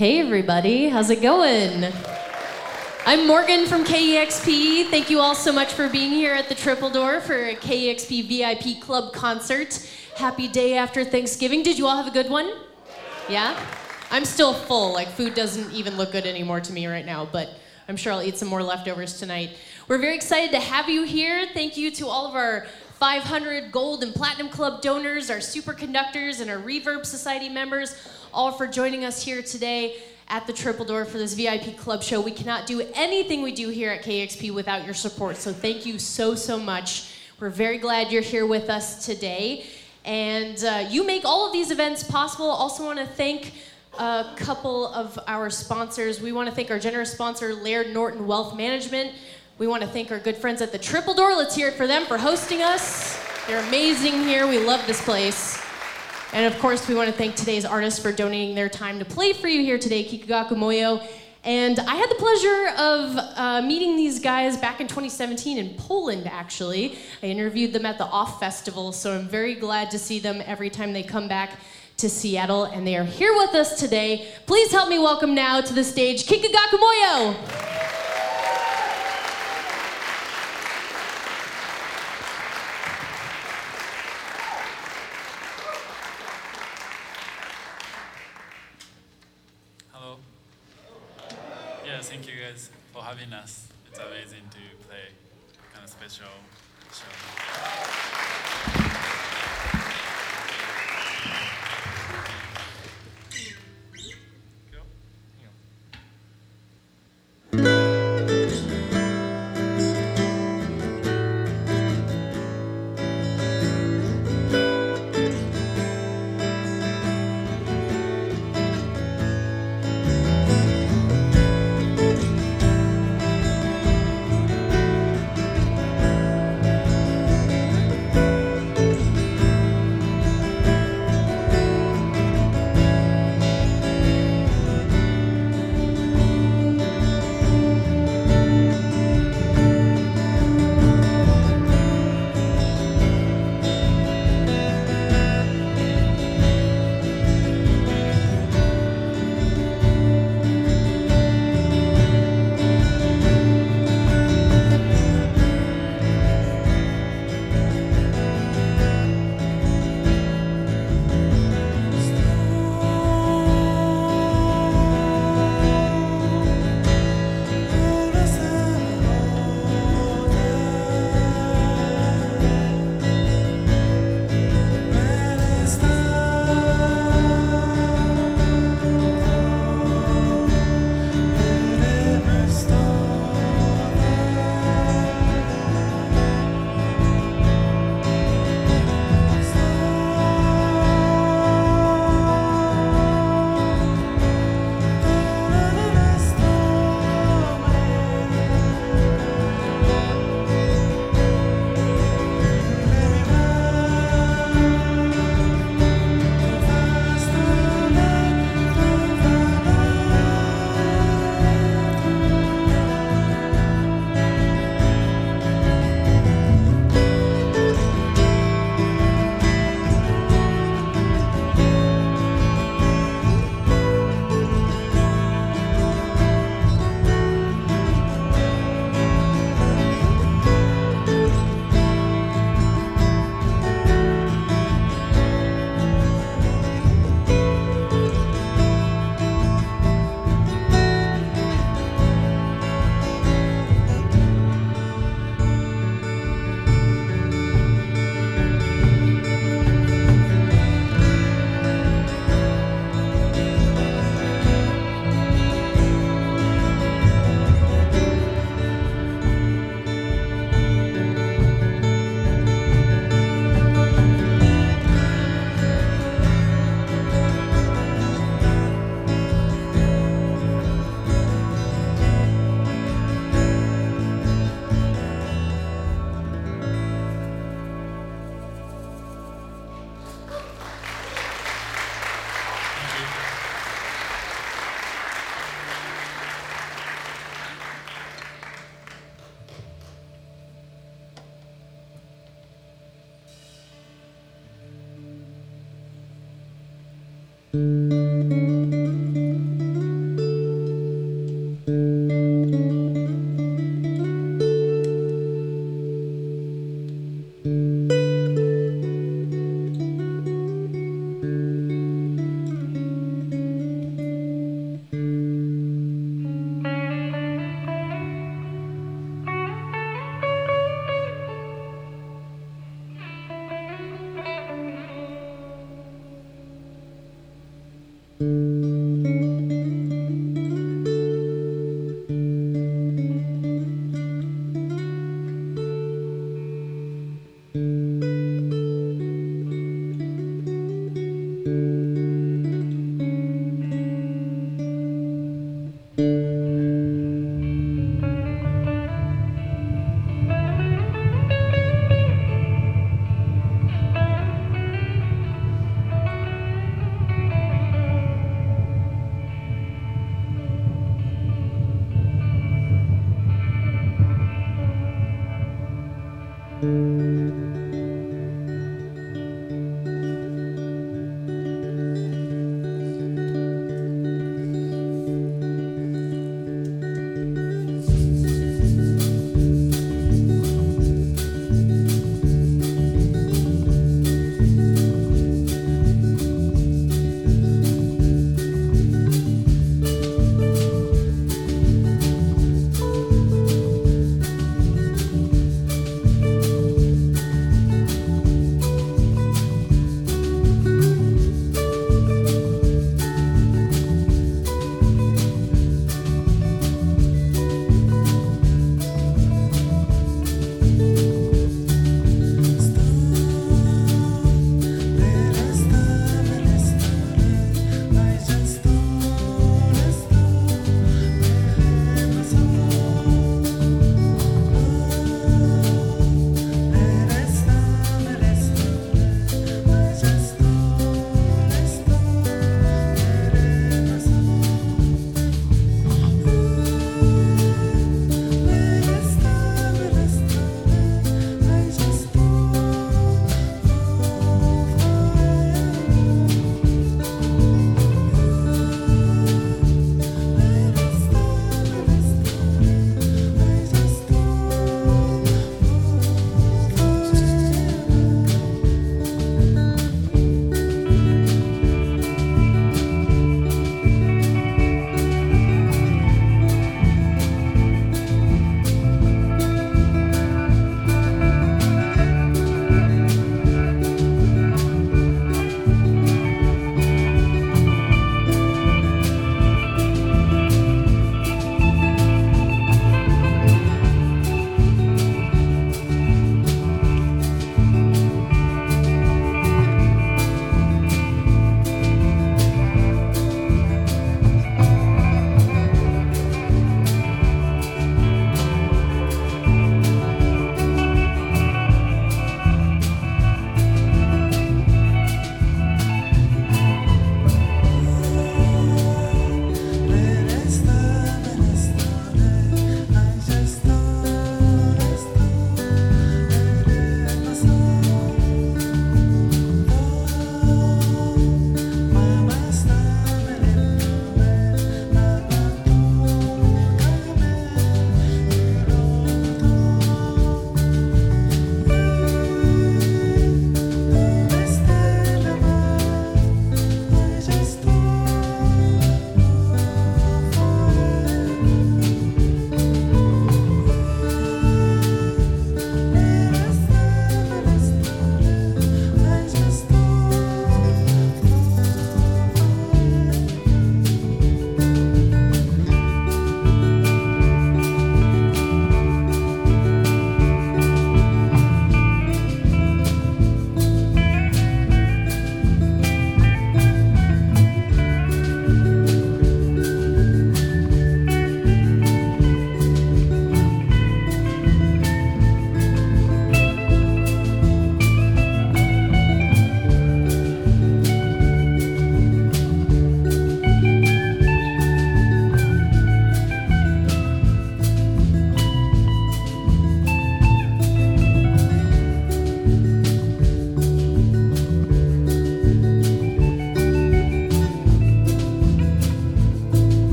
Hey, everybody. How's it going? I'm Morgan from KEXP. Thank you all so much for being here at the Triple Door for a KEXP VIP Club concert. Happy day after Thanksgiving. Did you all have a good one? Yeah? I'm still full. Like, food doesn't even look good anymore to me right now, but I'm sure I'll eat some more leftovers tonight. We're very excited to have you here. Thank you to all of our 500 Gold and Platinum Club donors, our superconductors, and our Reverb Society members, all for joining us here today at the Triple Door for this VIP Club show. We cannot do anything we do here at KEXP without your support, so thank you so, so much. We're very glad you're here with us today. And uh, you make all of these events possible. Also, want to thank a couple of our sponsors. We want to thank our generous sponsor, Laird Norton Wealth Management. We want to thank our good friends at the Triple Door. Let's hear it for them for hosting us. They're amazing here. We love this place. And of course, we want to thank today's artists for donating their time to play for you here today, Kikagaku Moyo. And I had the pleasure of uh, meeting these guys back in 2017 in Poland, actually. I interviewed them at the Off Festival, so I'm very glad to see them every time they come back to Seattle, and they are here with us today. Please help me welcome now to the stage Kikagaku Moyo. Having us. It's amazing to play kind of special show.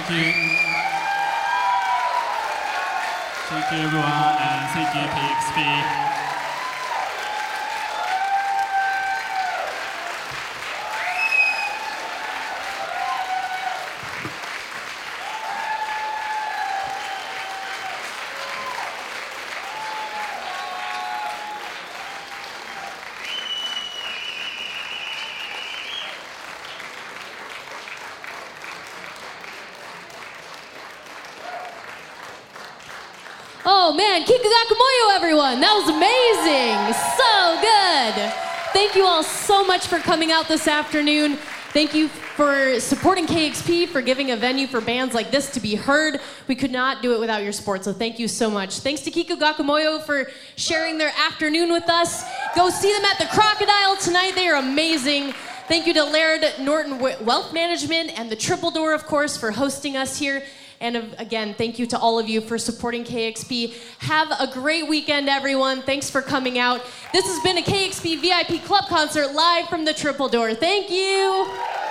Thank you. Thank you, everyone, and thank you, KEXP. Everyone. That was amazing. So good. Thank you all so much for coming out this afternoon. Thank you for supporting KEXP, for giving a venue for bands like this to be heard. We could not do it without your support, so thank you so much. Thanks to Kikagaku Moyo for sharing their afternoon with us. Go see them at the Crocodile tonight. They are amazing. Thank you to Laird Norton Wealth Management and the Triple Door, of course, for hosting us here. And again, thank you to all of you for supporting KEXP. Have a great weekend, everyone. Thanks for coming out. This has been a KEXP VIP Club concert live from the Triple Door. Thank you.